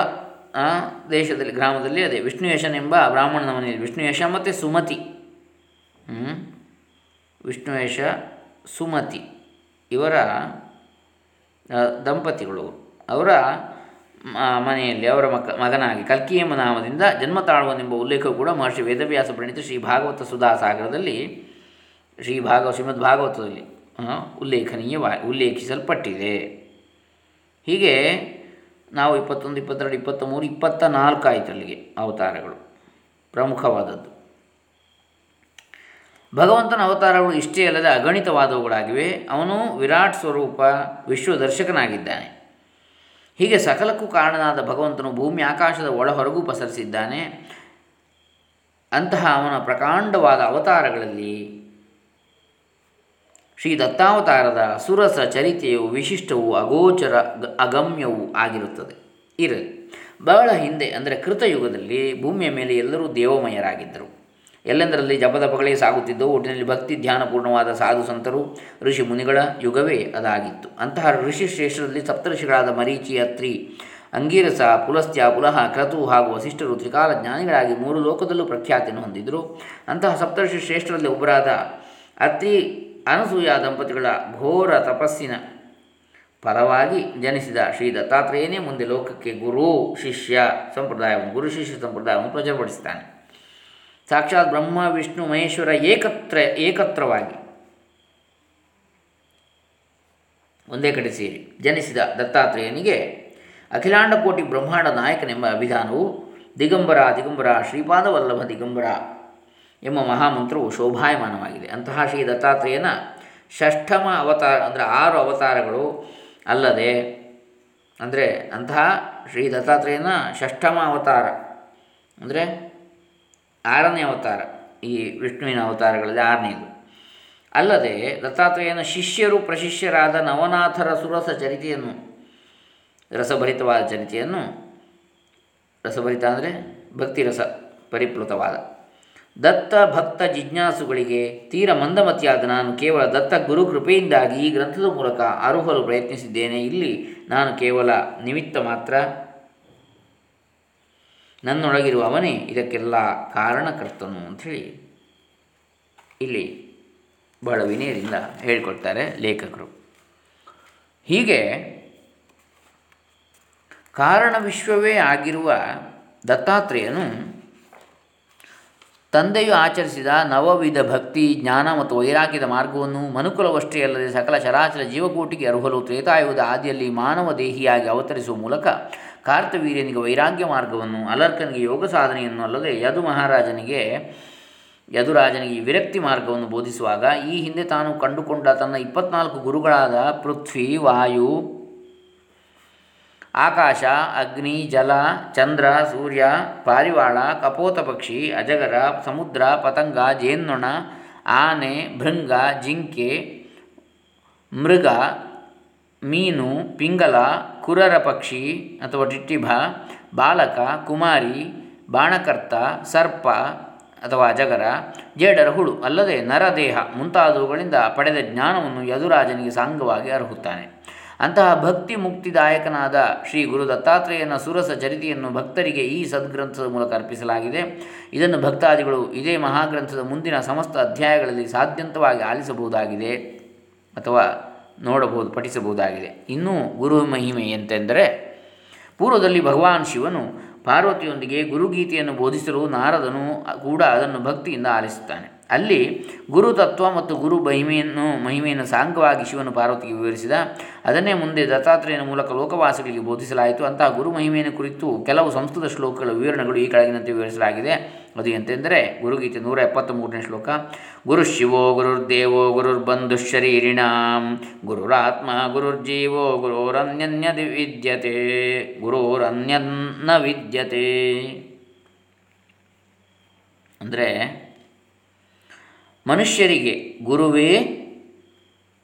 ದೇಶದಲ್ಲಿ, ಗ್ರಾಮದಲ್ಲಿ ಅದೇ, ವಿಷ್ಣು ಯಶನೆಂಬ ಬ್ರಾಹ್ಮಣನ ಮನೆಯಲ್ಲಿ, ವಿಷ್ಣು ಯಶ ಮತ್ತು ಸುಮತಿ. ವಿಷ್ಣು ಯಶ, ಸುಮತಿ, ಇವರ ದಂಪತಿಗಳು. ಅವರ ಮನೆಯಲ್ಲಿ ಅವರ ಮಕ, ಮಗನಾಗಿ ಕಲ್ಕಿ ಎಂಬ ನಾಮದಿಂದ ಜನ್ಮ ತಾಳುವನೆಂಬ ಉಲ್ಲೇಖವು ಕೂಡ ಮಹರ್ಷಿ ವೇದವ್ಯಾಸ ಪ್ರಣೀತ ಶ್ರೀ ಭಾಗವತ ಸುಧಾ ಸಾಗರದಲ್ಲಿ ಶ್ರೀ ಭಾಗವ, ಶ್ರೀಮದ್ ಭಾಗವತದಲ್ಲಿ ಉಲ್ಲೇಖನೀಯವಾ, ಉಲ್ಲೇಖಿಸಲ್ಪಟ್ಟಿದೆ. ಹೀಗೆ ನಾವು ಇಪ್ಪತ್ತೊಂದು, ಇಪ್ಪತ್ತೆರಡು ಇಪ್ಪತ್ತ ಮೂರು ಇಪ್ಪತ್ತ ನಾಲ್ಕು ಆಯಿತು ಅಲ್ಲಿಗೆ ಅವತಾರಗಳು, ಪ್ರಮುಖವಾದದ್ದು. ಭಗವಂತನ ಅವತಾರಗಳು ಇಷ್ಟೇ ಅಲ್ಲದೆ ಅಗಣಿತವಾದವುಗಳಾಗಿವೆ. ಅವನು ವಿರಾಟ್ ಸ್ವರೂಪ, ವಿಶ್ವದರ್ಶಕನಾಗಿದ್ದಾನೆ. ಹೀಗೆ ಸಕಲಕ್ಕೂ ಕಾರಣನಾದ ಭಗವಂತನು ಭೂಮಿ ಆಕಾಶದ ಒಳಹೊರಗೂ ಪಸರಿಸಿದ್ದಾನೆ. ಅಂತಹ ಅವನ ಪ್ರಕಾಂಡವಾದ ಅವತಾರಗಳಲ್ಲಿ ಶ್ರೀ ದತ್ತಾವತಾರದ ಸುರಸ ಚರಿತೆಯು ವಿಶಿಷ್ಟವೂ ಅಗೋಚರ ಅಗಮ್ಯವೂ ಆಗಿರುತ್ತದೆ. ಇರಲಿ. ಬಹಳ ಹಿಂದೆ, ಅಂದರೆ ಕೃತಯುಗದಲ್ಲಿ ಭೂಮಿಯ ಮೇಲೆ ಎಲ್ಲರೂ ದೇವಮಯರಾಗಿದ್ದರು. ಎಲ್ಲೆಂದರಲ್ಲಿ ಜಪದಪಗಳೇ ಸಾಗುತ್ತಿದ್ದವು ಒಟ್ಟಿನಲ್ಲಿ ಭಕ್ತಿ ಧ್ಯಾನಪೂರ್ಣವಾದ ಸಾಧು ಸಂತರು, ಋಷಿ ಮುನಿಗಳ ಯುಗವೇ ಅದಾಗಿತ್ತು. ಅಂತಹ ಋಷಿ ಶ್ರೇಷ್ಠರಲ್ಲಿ ಸಪ್ತಋಷಿಗಳಾದ ಮರೀಚಿ, ಅತ್ರಿ, ಅಂಗೀರಸ, ಪುಲಸ್ತ್ಯ, ಪುಲಹ, ಕ್ರತು ಹಾಗೂ ವಸಿಷ್ಠರು ತ್ರಿಕಾಲ ಜ್ಞಾನಿಗಳಾಗಿ ಮೂರು ಲೋಕದಲ್ಲೂ ಪ್ರಖ್ಯಾತಿಯನ್ನು ಹೊಂದಿದ್ದರು ಅಂತಹ ಸಪ್ತಋಷಿ ಶ್ರೇಷ್ಠರಲ್ಲಿ ಒಬ್ಬರಾದ ಅತ್ರಿ ಅನಸೂಯ ದಂಪತಿಗಳ ಘೋರ ತಪಸ್ಸಿನ ಪರವಾಗಿ ಜನಿಸಿದ ಶ್ರೀ ದತ್ತಾತ್ರೇಯನೇ ಮುಂದೆ ಲೋಕಕ್ಕೆ ಗುರು, ಶಿಷ್ಯ, ಸಂಪ್ರದಾಯವನ್ನು, ಗುರು, ಶಿಷ್ಯ ಸಂಪ್ರದಾಯವನ್ನು ಪ್ರಚುರಪಡಿಸ್ತಾನೆ ಸಾಕ್ಷಾತ್ ಬ್ರಹ್ಮ, ವಿಷ್ಣು, ಮಹೇಶ್ವರ ಏಕತ್ರ, ಏಕತ್ರವಾಗಿ. ಒಂದೇ ಕಡೆ ಸೇರಿ ಜನಿಸಿದ ದತ್ತಾತ್ರೇಯನಿಗೆ ಅಖಿಲಾಂಡ ಕೋಟಿ ಬ್ರಹ್ಮಾಂಡ ನಾಯಕನೆಂಬ ಅಭಿಧಾನವು ದಿಗಂಬರ ದಿಗಂಬರ, ಶ್ರೀಪಾದವಲ್ಲಭ ದಿಗಂಬರ ಎಂಬ ಮಹಾಮಂತ್ರವು ಶೋಭಾಯಮಾನವಾಗಿದೆ. ಅಂತಹ ಶ್ರೀ ದತ್ತಾತ್ರೇಯನ ಷಷ್ಠಮ ಅವತಾರ ಅಂದರೆ ಆರು ಅವತಾರಗಳು ಅಲ್ಲದೆ, ಅಂದರೆ ಅಂತಹ ಶ್ರೀ ದತ್ತಾತ್ರೇಯನ ಷಷ್ಠಮ ಅವತಾರ, ಅಂದರೆ ಆರನೇ ಅವತಾರ, ಈ ವಿಷ್ಣುವಿನ ಅವತಾರಗಳಲ್ಲಿ ಆರನೇದು. ಅಲ್ಲದೆ ದತ್ತಾತ್ರೇಯನ ಶಿಷ್ಯರು ಪ್ರಶಿಷ್ಯರಾದ ನವನಾಥರ ಸುರಸ ಚರಿತೆಯನ್ನು, ರಸಭರಿತವಾದ ಚರಿತೆಯನ್ನು, ರಸಭರಿತ ಅಂದರೆ ಭಕ್ತಿರಸ ಪರಿಪ್ಲುತವಾದ ದತ್ತ ಭಕ್ತ ಜಿಜ್ಞಾಸುಗಳಿಗೆ ತೀರ ಮಂದಮತಿಯಾದ ನಾನು ಕೇವಲ ದತ್ತ ಗುರು ಕೃಪೆಯಿಂದಾಗಿ ಈ ಗ್ರಂಥದ ಮೂಲಕ ಅರುಹಲು ಪ್ರಯತ್ನಿಸಿದ್ದೇನೆ. ಇಲ್ಲಿ ನಾನು ಕೇವಲ ನಿಮಿತ್ತ ಮಾತ್ರ ನನ್ನೊಳಗಿರುವ ಅವನೇ ಇದಕ್ಕೆಲ್ಲ ಕಾರಣಕರ್ತನು ಅಂಥೇಳಿ ಇಲ್ಲಿ ಬಹಳ ವಿನಯದಿಂದ ಹೇಳಿಕೊಡ್ತಾರೆ ಲೇಖಕರು. ಹೀಗೆ ಕಾರಣ ವಿಶ್ವವೇ ಆಗಿರುವ ದತ್ತಾತ್ರೇಯನು ತಂದೆಯು ಆಚರಿಸಿದ ನವವಿಧ ಭಕ್ತಿ, ಜ್ಞಾನ ಮತ್ತು ವೈರಾಗ್ಯದ ಮಾರ್ಗವನ್ನು ಮನುಕುಲವಷ್ಟೇ ಅಲ್ಲದೆ ಸಕಲ ಚರಾಚರ ಜೀವಕೋಟಿಗೆ ಅರ್ಹಲು ತ್ರೇತಾಯುಗದ ಆದಿಯಲ್ಲಿ ಮಾನವ ದೇಹಿಯಾಗಿ ಅವತರಿಸುವ ಮೂಲಕ ಕಾರ್ತವೀರ್ಯನಿಗೆ ವೈರಾಗ್ಯ ಮಾರ್ಗವನ್ನು, ಅಲರ್ಕನಿಗೆ ಯೋಗ ಸಾಧನೆಯನ್ನು ಅಲ್ಲದೆ ಯದು ಮಹಾರಾಜನಿಗೆ ಯದುರಾಜನಿಗೆ ವಿರಕ್ತಿ ಮಾರ್ಗವನ್ನು ಬೋಧಿಸುವಾಗ ಈ ಹಿಂದೆ ತಾನು ಕಂಡುಕೊಂಡ ತನ್ನ ಇಪ್ಪತ್ನಾಲ್ಕು ಗುರುಗಳಾದ ಪೃಥ್ವಿ, ವಾಯು ಆಕಾಶ, ಅಗ್ನಿ, ಜಲ, ಚಂದ್ರ, ಸೂರ್ಯ, ಪಾರಿವಾಳ ಕಪೋತ ಪಕ್ಷಿ ಅಜಗರ, ಸಮುದ್ರ, ಪತಂಗ, ಜೇನ್ನೊಣ, ಆನೆ, ಭೃಂಗ, ಜಿಂಕೆ, ಮೃಗ, ಮೀನು, ಪಿಂಗಲ, ಕುರರ ಪಕ್ಷಿ ಅಥವಾ ಟಿಟ್ಟಿಭ, ಬಾಲಕ, ಕುಮಾರಿ, ಬಾಣಕರ್ತ, ಸರ್ಪ ಅಥವಾ ಅಜಗರ, ಜೇಡರ ಹುಳು ಅಲ್ಲದೆ ನರದೇಹ ಮುಂತಾದವುಗಳಿಂದ ಪಡೆದ ಜ್ಞಾನವನ್ನು ಯದುರಾಜನಿಗೆ ಸಾಂಗವಾಗಿ ಅರ್ಹುತ್ತಾನೆ. ಅಂತಹ ಭಕ್ತಿ ಮುಕ್ತಿದಾಯಕನಾದ ಶ್ರೀ ಗುರು ದತ್ತಾತ್ರೇಯನ ಸುರಸ ಚರಿತೆಯನ್ನು ಭಕ್ತರಿಗೆ ಈ ಸದ್ಗ್ರಂಥದ ಮೂಲಕ ಅರ್ಪಿಸಲಾಗಿದೆ. ಇದನ್ನು ಭಕ್ತಾದಿಗಳು ಇದೇ ಮಹಾಗ್ರಂಥದ ಮುಂದಿನ ಸಮಸ್ತ ಅಧ್ಯಾಯಗಳಲ್ಲಿ ಸಾಧ್ಯಂತವಾಗಿ ಆಲಿಸಬಹುದಾಗಿದೆ ಅಥವಾ ನೋಡಬಹುದು, ಪಠಿಸಬಹುದಾಗಿದೆ. ಇನ್ನೂ ಗುರು ಮಹಿಮೆ ಎಂತೆಂದರೆ, ಪೂರ್ವದಲ್ಲಿ ಭಗವಾನ್ ಶಿವನು ಪಾರ್ವತಿಯೊಂದಿಗೆ ಗುರುಗೀತೆಯನ್ನು ಬೋಧಿಸಲು ನಾರದನು ಕೂಡ ಅದನ್ನು ಭಕ್ತಿಯಿಂದ ಆಲಿಸುತ್ತಾನೆ. ಅಲ್ಲಿ ಗುರುತತ್ವ ಮತ್ತು ಗುರು ಮಹಿಮೆಯನ್ನು ಮಹಿಮೆಯನ್ನು ಸಾಂಗವಾಗಿ ಶಿವನು ಪಾರ್ವತಿಗೆ ವಿವರಿಸಿದ. ಅದನ್ನೇ ಮುಂದೆ ದತ್ತಾತ್ರೇಯನ ಮೂಲಕ ಲೋಕವಾಸಿಗಳಿಗೆ ಬೋಧಿಸಲಾಯಿತು. ಅಂತಹ ಗುರು ಮಹಿಮೆಯನ್ನು ಕುರಿತು ಕೆಲವು ಸಂಸ್ಕೃತ ಶ್ಲೋಕಗಳ ವಿವರಣೆಗಳು ಈ ಕೆಳಗಿನಂತೆ ವಿವರಿಸಲಾಗಿದೆ. ಅದು ಎಂತೆಂದರೆ, ಗುರುಗೀತೆ ನೂರ ಎಪ್ಪತ್ತ ಮೂರನೇ ಶ್ಲೋಕ ಗುರುಶಿವೋ ಗುರುರ್ದೇವೋ ಗುರುರ್ಬಂಧುಶರೀರಿಣಾಂ ಗುರುರಾತ್ಮ ಗುರುರ್ಜೀವೋ ಗುರೋರನ್ಯನ್ಯ ವಿದ್ಯತೆ. ಗುರೋರನ್ಯನ್ನ ವಿದ್ಯತೆ. ಅಂದರೆ ಮನುಷ್ಯರಿಗೆ ಗುರುವೇ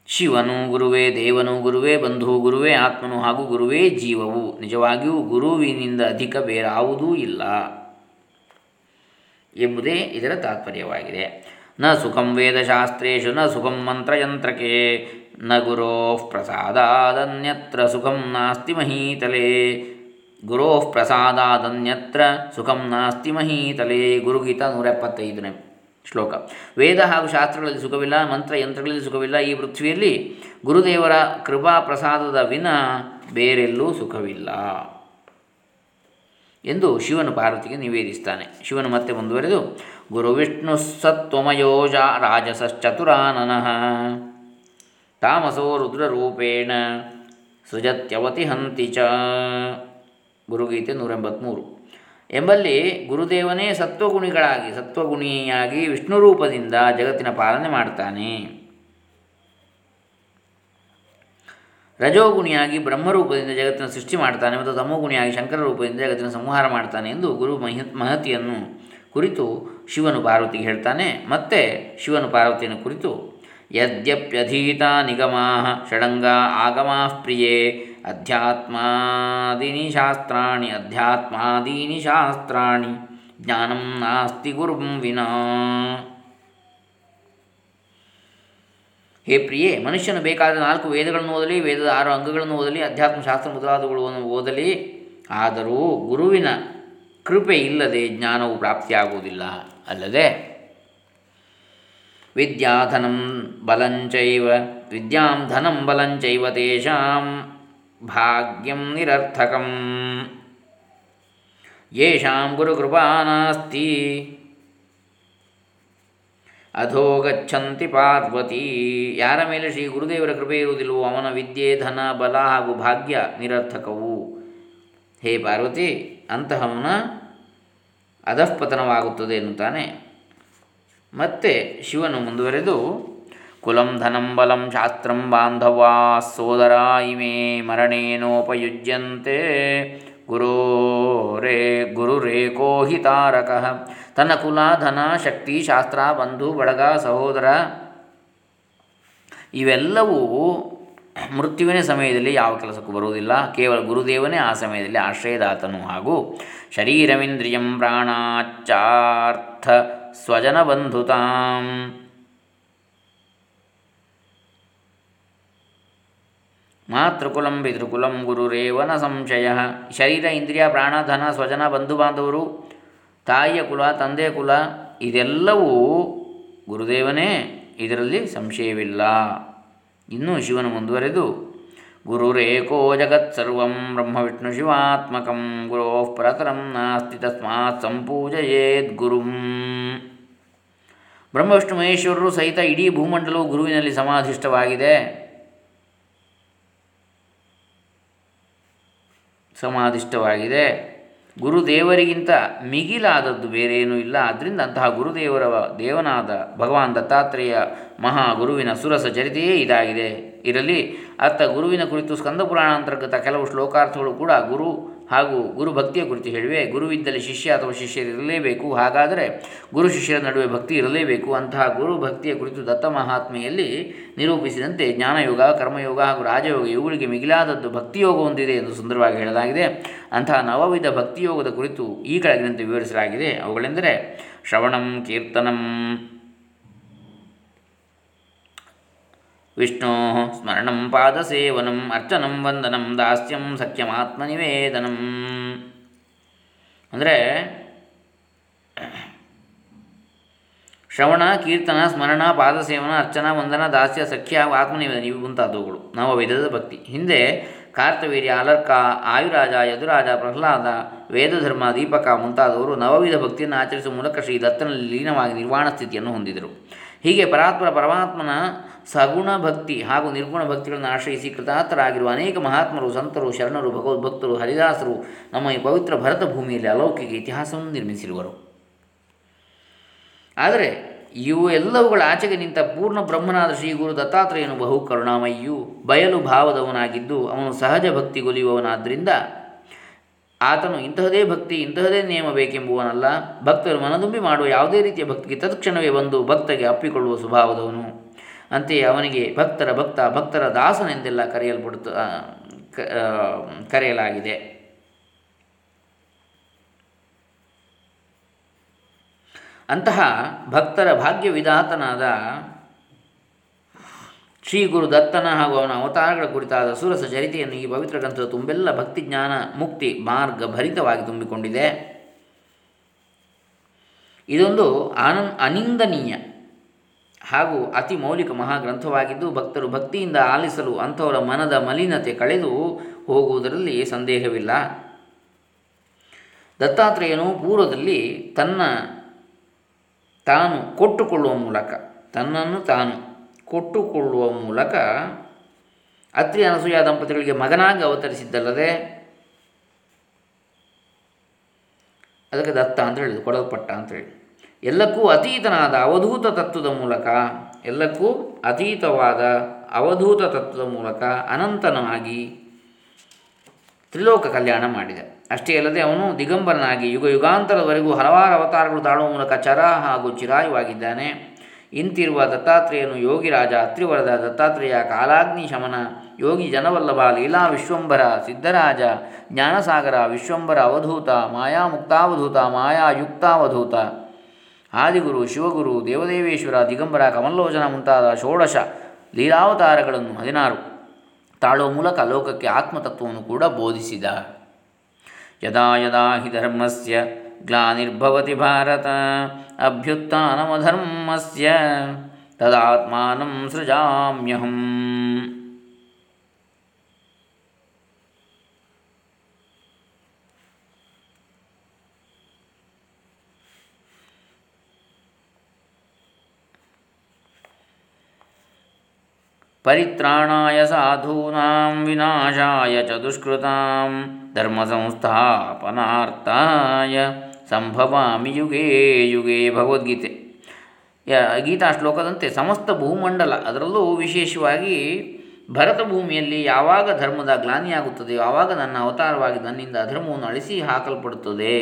ಶಿವನು ಗುರುವೇ, ದೇವನು ಗುರುವೇ, ಬಂಧು ಗುರುವೇ, ಆತ್ಮನು ಹಾಗೂ ಗುರುವೇ ಜೀವವು. ನಿಜವಾಗಿಯೂ ಗುರುವಿನಿಂದ ಅಧಿಕ ಬೇರಾವುದೂ ಇಲ್ಲ ಎಂಬುದೇ ಇದರ ತಾತ್ಪರ್ಯವಾಗಿದೆ. ನ ಸುಖಂ ವೇದಶಾಸ್ತ್ರೇಶು ನ ಸುಖಂ ಮಂತ್ರಯಂತ್ರಕ್ಕೆ ನ ಗುರೋ ಪ್ರಸಾದನ್ಯತ್ರ ಸುಖಂ ನಾಸ್ತಿ ಮಹೀತಲೆ. ಗುರೋ ಪ್ರಸಾದಾದನ್ಯತ್ರ ಸುಖಂ ನಾಸ್ತಿ ಮಹೀತಲೆ. ಗುರುಗೀತ ನೂರ ಎಪ್ಪತ್ತೈದನೇ ಶ್ಲೋಕ. ವೇದ ಹಾಗೂ ಶಾಸ್ತ್ರಗಳಲ್ಲಿ ಸುಖವಿಲ್ಲ, ಮಂತ್ರ ಯಂತ್ರಗಳಲ್ಲಿ ಸುಖವಿಲ್ಲ, ಈ ಪೃಥ್ವಿಯಲ್ಲಿ ಗುರುದೇವರ ಕೃಪಾ ಪ್ರಸಾದದ ವಿನ ಬೇರೆಲ್ಲೂ ಸುಖವಿಲ್ಲ ಎಂದು ಶಿವನು ಪಾರ್ವತಿಗೆ ನಿವೇದಿಸ್ತಾನೆ. ಶಿವನು ಮತ್ತೆ ಮುಂದುವರೆದು, ಗುರು ವಿಷ್ಣು ಸತ್ವಮಯೋಜ ರಾಜಸಶ್ಚತುರಾನನಃ ತಾಮಸೋ ರುದ್ರರೂಪೇಣ ಸೃಜತ್ಯವತಿ ಹಂತಿ ಚ. ಗುರುಗೀತೆ ನೂರ ಎಂಬತ್ತ್ಮೂರು ಎಂಬಲ್ಲಿ ಗುರುದೇವನೇ ಸತ್ವಗುಣಿಗಳಾಗಿ, ಸತ್ವಗುಣಿಯಾಗಿ ವಿಷ್ಣು ರೂಪದಿಂದ ಜಗತ್ತಿನ ಪಾಲನೆ ಮಾಡ್ತಾನೆ. ರಜೋಗುಣಿಯಾಗಿ ಬ್ರಹ್ಮರೂಪದಿಂದ ಜಗತ್ತಿನ ಸೃಷ್ಟಿ ಮಾಡ್ತಾನೆ ಮತ್ತು ತಮೋಗುಣಿಯಾಗಿ ಶಂಕರ ರೂಪದಿಂದ ಜಗತ್ತಿನ ಸಂಹಾರ ಮಾಡ್ತಾನೆ ಎಂದು ಗುರು ಮಹಿ ಮಹತಿಯನ್ನು ಕುರಿತು ಶಿವನು ಪಾರ್ವತಿಗೆ ಹೇಳ್ತಾನೆ. ಮತ್ತೆ ಶಿವನು ಪಾರ್ವತಿಯನ್ನು ಕುರಿತು ಯದ್ಯಪ್ಯಧೀತ ನಿಗಮಾ ಷಡಂಗಾ ಆಗಮಾ ಪ್ರಿಯೇ ಅಧ್ಯಾತ್ಮಾದೀನಿ ಶಾಸ್ತ್ರಾಣಿ ಅಧ್ಯಾತ್ಮಾದೀನಿ ಶಾಸ್ತ್ರಾಣಿ ಜ್ಞಾನಂ ನಾಸ್ತಿ ಗುರುಂ ವಿನಾ ಹೇ ಪ್ರಿಯೇ ಮನುಷ್ಯನು ಬೇಕಾದ ನಾಲ್ಕು ವೇದಗಳನ್ನು ಓದಲಿ, ವೇದದ ಆರು ಅಂಗಗಳನ್ನು ಓದಲಿ, ಅಧ್ಯಾತ್ಮ ಶಾಸ್ತ್ರ ಮೊದಲಾದವುಗಳನ್ನು ಓದಲಿ, ಆದರೂ ಗುರುವಿನ ಕೃಪೆ ಇಲ್ಲದೆ ಜ್ಞಾನವು ಪ್ರಾಪ್ತಿಯಾಗುವುದಿಲ್ಲ. ಅಲ್ಲದೆ ವಿದ್ಯಾಧನಂ ಬಲಂಚೈವ ವಿದ್ಯಾಂ ಧನಂ ಬಲಂಚೈವ ತೇಷಾಂ ಭಾಗ್ಯಂ ನಿರರ್ಥಕಂ. ಯೇಷಾಂ ಗುರುಕೃಪಾ ನಾಸ್ತಿ ಅಧೋ ಗಚ್ಚಂತಿ ಪಾರ್ವತಿ. ಯಾರ ಮೇಲೆ ಶ್ರೀ ಗುರುದೇವರ ಕೃಪೆ ಇರುವುದಿಲ್ಲವೋ ಅವನ ವಿದ್ಯೆ, ಧನ, ಬಲ ಹಾಗೂ ಭಾಗ್ಯ ನಿರರ್ಥಕವು. ಹೇ ಪಾರ್ವತಿ, ಅಂತಹವನ ಅಧಃಪತನವಾಗುತ್ತದೆ ಎನ್ನುತ್ತಾನೆ. ಮತ್ತೆ ಶಿವನು ಮುಂದುವರೆದು, ಕುಲಂ ಧನಂ ಬಲಂ ಶಾಸ್ತ್ರಂ ಬಾಂಧವಾ ಸೋದರ ಇಮೇ ಮರಣೇನೋಪಯುಜ್ಯಂತೆ ಗುರೋರೇ ಗುರುರೇಕೋ ಹಿ ತಾರಕ ತನ್ನ ಕುಲ, ಧನ, ಶಕ್ತಿ, ಶಾಸ್ತ್ರ, ಬಂಧು, ಬಳಗ, ಸಹೋದರ, ಇವೆಲ್ಲವೂ ಮೃತ್ಯುವಿನ ಸಮಯದಲ್ಲಿ ಯಾವ ಕೆಲಸಕ್ಕೂ ಬರುವುದಿಲ್ಲ. ಕೇವಲ ಗುರುದೇವನೇ ಆ ಸಮಯದಲ್ಲಿ ಆಶ್ರಯದಾತನು ಹಾಗೂ ಶರೀರವಿಂದ್ರಿಯಂ ಪ್ರಾಣಾಚಾರ್ಥ ಸ್ವಜನ ಬಂಧುತಾಂ. ಮಾತೃಕುಲಂ ಪಿತೃಕುಲಂ ಗುರುರೇವನ ಸಂಶಯ. ಶರೀರ, ಇಂದ್ರಿಯ ಪ್ರಾಣಧನ ಸ್ವಜನ, ಬಂಧು ಬಾಂಧವರು, ತಾಯಿಯ ಕುಲ ತಂದೆಯ ಕುಲ, ಇದೆಲ್ಲವೂ ಗುರುದೇವನೇ, ಇದರಲ್ಲಿ ಸಂಶಯವಿಲ್ಲ. ಇನ್ನೂ ಶಿವನು ಮುಂದುವರೆದು ವಿಷ್ಣು ಶಿವಾತ್ಮಕಂ ಗುರು ಪರತರಂ ನಾಸ್ತಿ ತಸ್ಮಾತ್ ಸಂಪೂಜಯೇದ್ ಗುರುಂ ಬ್ರಹ್ಮ ವಿಷ್ಣು ಮಹೇಶ್ವರರು ಸಹಿತ ಇಡೀ ಭೂಮಂಡಲವು ಗುರುವಿನಲ್ಲಿ ಸಮಾಧಿಷ್ಟವಾಗಿದೆ ಸಮಾಧಿಷ್ಟವಾಗಿದೆ ಗುರುದೇವರಿಗಿಂತ ಮಿಗಿಲಾದದ್ದು ಬೇರೇನೂ ಇಲ್ಲ ಆದ್ದರಿಂದ ಅಂತಹ ಗುರುದೇವರ ದೇವನಾದ ಭಗವಾನ್ ದತ್ತಾತ್ರೇಯ ಮಹಾ ಗುರುವಿನ ಸುರಸ ಚರಿತೆಯೇ ಇದಾಗಿದೆ. ಇರಲಿ ಅತ್ತ ಗುರುವಿನ ಕುರಿತು ಸ್ಕಂದ ಪುರಾಣ ಅಂತರ್ಗತ ಕೆಲವು ಶ್ಲೋಕಾರ್ಥಗಳು ಕೂಡ ಗುರು ಹಾಗೂ ಗುರು ಭಕ್ತಿಯ ಕುರಿತು ಹೇಳಿವೆ. ಗುರುವಿದ್ದಲ್ಲಿ ಶಿಷ್ಯ ಅಥವಾ ಶಿಷ್ಯರಿರಲೇಬೇಕು ಹಾಗಾದರೆ ಗುರು ಶಿಷ್ಯರ ನಡುವೆ ಭಕ್ತಿ ಇರಲೇಬೇಕು. ಅಂತಹ ಗುರು ಭಕ್ತಿಯ ಕುರಿತು ದತ್ತ ಮಹಾತ್ಮೆಯಲ್ಲಿ ನಿರೂಪಿಸಿದಂತೆ ಜ್ಞಾನಯೋಗ, ಕರ್ಮಯೋಗ ಹಾಗೂ ರಾಜಯೋಗ ಇವುಗಳಿಗೆ ಮಿಗಿಲಾದದ್ದು ಭಕ್ತಿಯೋಗ ಹೊಂದಿದೆ ಎಂದು ಸುಂದರವಾಗಿ ಹೇಳಲಾಗಿದೆ. ಅಂತಹ ನವವಿಧ ಭಕ್ತಿಯೋಗದ ಕುರಿತು ಈ ಕೆಳಗಿನಂತೆ ವಿವರಿಸಲಾಗಿದೆ. ಅವುಗಳೆಂದರೆ ಶ್ರವಣಂ, ಕೀರ್ತನಂ ವಿಷ್ಣೋ ಸ್ಮರಣಂ ಪಾದಸೇವನಂ ಅರ್ಚನಂ ವಂದನಂ ದಾಸ್ಯಂ ಸಖ್ಯಮಾತ್ಮನಿವೇದನಂ ಅಂದರೆ ಶ್ರವಣ, ಕೀರ್ತನ, ಸ್ಮರಣ, ಪಾದಸೇವನ, ಅರ್ಚನ, ವಂದನ, ದಾಸ್ಯ, ಸಖ್ಯ, ಆತ್ಮನಿವೇದನ ಇವು ಮುಂತಾದವುಗಳು. ನವವಿಧದ ಭಕ್ತಿ. ಹಿಂದೆ ಕಾರ್ತವೀರ್ಯ, ಅಲರ್ಕ, ಆಯುರಾಜ, ಯದುರಾಜ, ಪ್ರಹ್ಲಾದ, ವೇದಧರ್ಮ, ದೀಪಕ ಮುಂತಾದವರು ನವವಿಧ ಭಕ್ತಿಯನ್ನು ಆಚರಿಸುವ ಮೂಲಕ ಶ್ರೀ ದತ್ತನಲ್ಲಿ ಲೀನವಾಗಿ ನಿರ್ವಾಣ ಸ್ಥಿತಿಯನ್ನು ಹೊಂದಿದರು. ಹೀಗೆ ಪರಾತ್ಪರ ಪರಮಾತ್ಮನ ಸಗುಣ ಭಕ್ತಿ ಹಾಗೂ ನಿರ್ಗುಣ ಭಕ್ತಿಗಳನ್ನು ಆಶ್ರಯಿಸಿ ಕೃತಾರ್ಥರಾಗಿರುವ ಅನೇಕ ಮಹಾತ್ಮರು, ಸಂತರು, ಶರಣರು ಭಗವದ್ಭಕ್ತರು ಹರಿದಾಸರು ನಮ್ಮ ಈ ಪವಿತ್ರ ಭರತ ಭೂಮಿಯಲ್ಲಿ ಅಲೌಕಿಕ ಇತಿಹಾಸವನ್ನು ನಿರ್ಮಿಸಿರುವರು. ಆದರೆ ಇವು ಎಲ್ಲವುಗಳ ಆಚೆಗೆ ನಿಂತ ಪೂರ್ಣ ಬ್ರಹ್ಮನಾದ ಶ್ರೀ ಗುರು ದತ್ತಾತ್ರೇಯನು ಬಹು ಕರುಣಾಮಯ್ಯು ಬಯಲು ಭಾವದವನಾಗಿದ್ದು ಅವನು ಸಹಜ ಭಕ್ತಿಗೊಲಿಯುವವನಾದ್ದರಿಂದ ಆತನು ಇಂತಹದೇ ಭಕ್ತಿ, ಇಂತಹದೇ ನಿಯಮ ಬೇಕೆಂಬುವನಲ್ಲ. ಭಕ್ತರು ಮನದುಂಬಿ ಮಾಡುವ ಯಾವುದೇ ರೀತಿಯ ಭಕ್ತಿಗೆ ತತ್ಕ್ಷಣವೇ ಬಂದು ಭಕ್ತಗೆ ಅಪ್ಪಿಕೊಳ್ಳುವ ಸ್ವಭಾವದವನು. ಅಂತೆಯೇ ಅವನಿಗೆ ಭಕ್ತರ ಭಕ್ತ, ಭಕ್ತರ ದಾಸನೆಂದೆಲ್ಲ ಕರೆಯಲ್ಪಡುತ್ತ ಕರೆಯಲಾಗಿದೆ. ಅಂತಹ ಭಕ್ತರ ಭಾಗ್ಯ ವಿಧಾತನಾದ ಶ್ರೀ ಗುರು ದತ್ತನ ಹಾಗೂ ಅವನ ಅವತಾರಗಳ ಕುರಿತಾದ ಸುರಸ ಚರಿತೆಯನ್ನು ಈ ಪವಿತ್ರ ಗ್ರಂಥದ ತುಂಬೆಲ್ಲ ಭಕ್ತಿ ಜ್ಞಾನ ಮುಕ್ತಿ ಮಾರ್ಗ ಭರಿತವಾಗಿ ತುಂಬಿಕೊಂಡಿದೆ. ಇದೊಂದು ಆನಂದ ಅನಿಂದನೀಯ. ಹಾಗೂ ಅತಿ ಮೌಲಿಕ ಮಹಾಗ್ರಂಥವಾಗಿದ್ದು ಭಕ್ತರು ಭಕ್ತಿಯಿಂದ ಆಲಿಸಲು ಅಂಥವರ ಮನದ ಮಲಿನತೆ ಕಳೆದು ಹೋಗುವುದರಲ್ಲಿ ಸಂದೇಹವಿಲ್ಲ. ದತ್ತಾತ್ರೇಯನು ಪೂರ್ವದಲ್ಲಿ ತನ್ನ ತಾನು ಕೊಟ್ಟುಕೊಳ್ಳುವ ಮೂಲಕ, ತನ್ನನ್ನು ತಾನು ಕೊಟ್ಟುಕೊಳ್ಳುವ ಮೂಲಕ ಅತ್ರಿ ಅನಸೂಯ ದಂಪತಿಗಳಿಗೆ ಮಗನಾಗಿ ಅವತರಿಸಿದ್ದಲ್ಲದೆ ಅದಕ್ಕೆ ದತ್ತ ಅಂತ ಹೇಳಿದ್ರು, ಕೊಡಲ್ಪಟ್ಟ ಅಂತೇಳಿ ಎಲ್ಲಕ್ಕೂ ಅತೀತನಾದ ಅವಧೂತ ತತ್ವದ ಮೂಲಕ, ಎಲ್ಲಕ್ಕೂ ಅತೀತವಾದ ಅವಧೂತ ತತ್ವದ ಮೂಲಕ ಅನಂತನಾಗಿ ತ್ರಿಲೋಕ ಕಲ್ಯಾಣ ಮಾಡಿದ. ಅಷ್ಟೇ ಅಲ್ಲದೆ ಅವನು ದಿಗಂಬರನಾಗಿ ಯುಗ ಯುಗಾಂತರದವರೆಗೂ ಹಲವಾರು ಅವತಾರಗಳು ತಾಳುವ ಮೂಲಕ ಚರ ಹಾಗೂ ಚಿರಾಯುವಾಗಿದ್ದಾನೆ. ಇಂತಿರುವ ದತ್ತಾತ್ರೇಯನು ಯೋಗಿರಾಜ ಅತ್ರಿವರದ ದತ್ತಾತ್ರೇಯ, ಕಾಲಾಗ್ನಿ ಶಮನ, ಯೋಗಿ ಜನವಲ್ಲಭ, ಲೀಲಾ ವಿಶ್ವಂಭರ, ಸಿದ್ಧರಾಜ, ಜ್ಞಾನಸಾಗರ ವಿಶ್ವಂಬರ ಅವಧೂತ ಮಾಯಾ ಮುಕ್ತಾವಧೂತ ಮಾಯಾ ಯುಕ್ತಾವಧೂತ ಆದಿಗುರು, ಶಿವಗುರು, ದೇವದೇವೇಶ್ವರ, ದಿಗಂಬರ ಕಮಲ್ಲೋಚನ ಮುಂತಾದ ಷೋಡಶ ಲೀಲಾವತಾರಗಳನ್ನು ಹದಿನಾರು ತಾಳುವ ಮೂಲಕ ಲೋಕಕ್ಕೆ ಆತ್ಮತತ್ವವನ್ನು ಕೂಡ ಬೋಧಿಸಿದ. ಯದಾ ಯದಾ ಹಿ ಧರ್ಮಸ್ಯ ಗ್ಲಾನಿರ್ಭವತಿ ಭಾರತ ಅಭ್ಯುತ್ಥಾನಮಧರ್ಮಸ್ಯ ತದಾತ್ಮಾನಂ ಸೃಜಾಮ್ಯಹಂ. ಪರಿತ್ರಾಣಾಯ ಸಾಧೂನಾಂ ವಿನಾಶಾಯ ದುಷ್ಕೃತಾಂ ಧರ್ಮ ಸಂಸ್ಥಾಪನಾರ್ಥಾಯ ಸಂಭವಾಮಿ ಯುಗೇ ಯುಗೇ ಭಗವದ್ಗೀತೆ. ಗೀತಾ ಶ್ಲೋಕದಂತೆ ಸಮಸ್ತ ಭೂಮಂಡಲ ಅದರಲ್ಲೂ ವಿಶೇಷವಾಗಿ ಭರತ ಭೂಮಿಯಲ್ಲಿ ಯಾವಾಗ ಧರ್ಮದ ಗ್ಲಾನಿಯಾಗುತ್ತದೆ ಆವಾಗ ನನ್ನ ಅವತಾರವಾಗಿ ನನ್ನಿಂದ ಅಧರ್ಮವನ್ನು ಅಳಿಸಿ ಹಾಕಲ್ಪಡುತ್ತದೆ.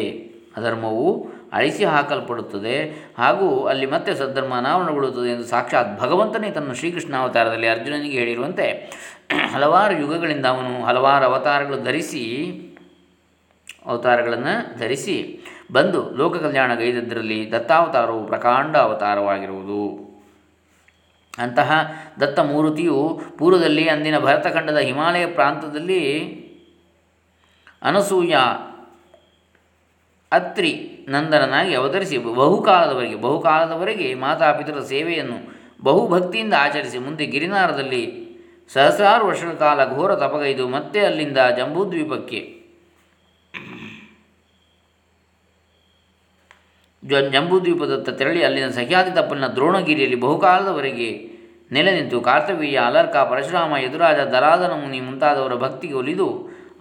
ಅಧರ್ಮವು ಅಳಿಸಿ ಹಾಕಲ್ಪಡುತ್ತದೆ ಹಾಗೂ ಅಲ್ಲಿ ಮತ್ತೆ ಸದ್ಧರ್ಮ ಅನಾವರಣಗೊಳ್ಳುತ್ತದೆ ಎಂದು ಸಾಕ್ಷಾತ್ ಭಗವಂತನೇ ತನ್ನ ಶ್ರೀಕೃಷ್ಣ ಅವತಾರದಲ್ಲಿ ಅರ್ಜುನನಿಗೆ ಹೇಳಿರುವಂತೆ ಹಲವಾರು ಯುಗಗಳಿಂದ ಅವನು ಹಲವಾರು ಅವತಾರಗಳು ಧರಿಸಿ, ಅವತಾರಗಳನ್ನು ಧರಿಸಿ ಬಂದು ಲೋಕ ಕಲ್ಯಾಣ ಗೈದದ್ದರಲ್ಲಿ ದತ್ತಾವತಾರವು ಪ್ರಕಾಂಡ ಅವತಾರವಾಗಿರುವುದು. ಅಂತಹ ದತ್ತ ಮೂರುತಿಯು ಪೂರ್ವದಲ್ಲಿ ಅಂದಿನ ಭರತಖಂಡದ ಹಿಮಾಲಯ ಪ್ರಾಂತದಲ್ಲಿ ಅನಸೂಯ, ಅತ್ರಿ ನಂದನನಾಗಿ ಅವತರಿಸಿ ಬಹುಕಾಲದವರೆಗೆ ಬಹುಕಾಲದವರೆಗೆ ಮಾತಾಪಿತರ ಸೇವೆಯನ್ನು ಬಹುಭಕ್ತಿಯಿಂದ ಆಚರಿಸಿ ಮುಂದೆ ಗಿರಿನಾರದಲ್ಲಿ ಸಹಸ್ರಾರು ವರ್ಷಗಳ ಕಾಲ ಘೋರ ತಪಗೈದು ಮತ್ತೆ ಅಲ್ಲಿಂದ ಜಂಬೂದ್ವೀಪಕ್ಕೆ ಜಂಬೂದ್ವೀಪದತ್ತ ತೆರಳಿ ಅಲ್ಲಿನ ಸಹ್ಯಾದಿ ತಪ್ಪಲಿನ ದ್ರೋಣಗಿರಿಯಲ್ಲಿ ಬಹುಕಾಲದವರೆಗೆ ನೆಲೆ ನಿಂತು ಕಾರ್ತವೀಯ ಅಲರ್ಕ ಪರಶುರಾಮ ಯದುರಾಜ ದರಾದನ ಮುನಿ ಮುಂತಾದವರ ಭಕ್ತಿಗೆ ಒಲಿದು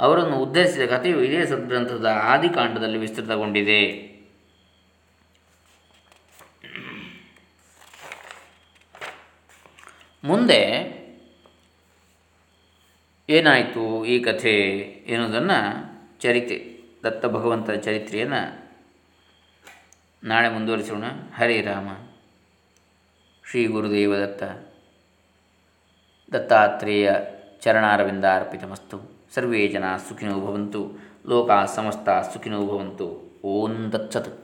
ಅವರನ್ನು ಉದ್ಧರಿಸಿದ ಕಥೆಯು ಇದೇ ಸದ್ಗ್ರಂಥದ ಆದಿಕಾಂಡದಲ್ಲಿ ವಿಸ್ತೃತಗೊಂಡಿದೆ. ಮುಂದೆ ಏನಾಯಿತು ಈ ಕಥೆ ಎನ್ನುವುದನ್ನು ಚರಿತೆ, ದತ್ತ ಭಗವಂತನ ಚರಿತ್ರೆಯನ್ನು ನಾಳೆ ಮುಂದುವರಿಸೋಣ. ಹರೇ ರಾಮ. ಶ್ರೀ ಗುರುದೇವದತ್ತ ದತ್ತಾತ್ರೇಯ ಚರಣಾರವಿಂದ ಅರ್ಪಿತಮಸ್ತು. ಸರ್ವೇ ಜನ ಸುಖಿನೋ ಭವಂತು. ಲೋಕ ಸಮಸ್ತ ಸುಖಿನೋ ಭವಂತು. ಓಂ ದತ್ಸತ್.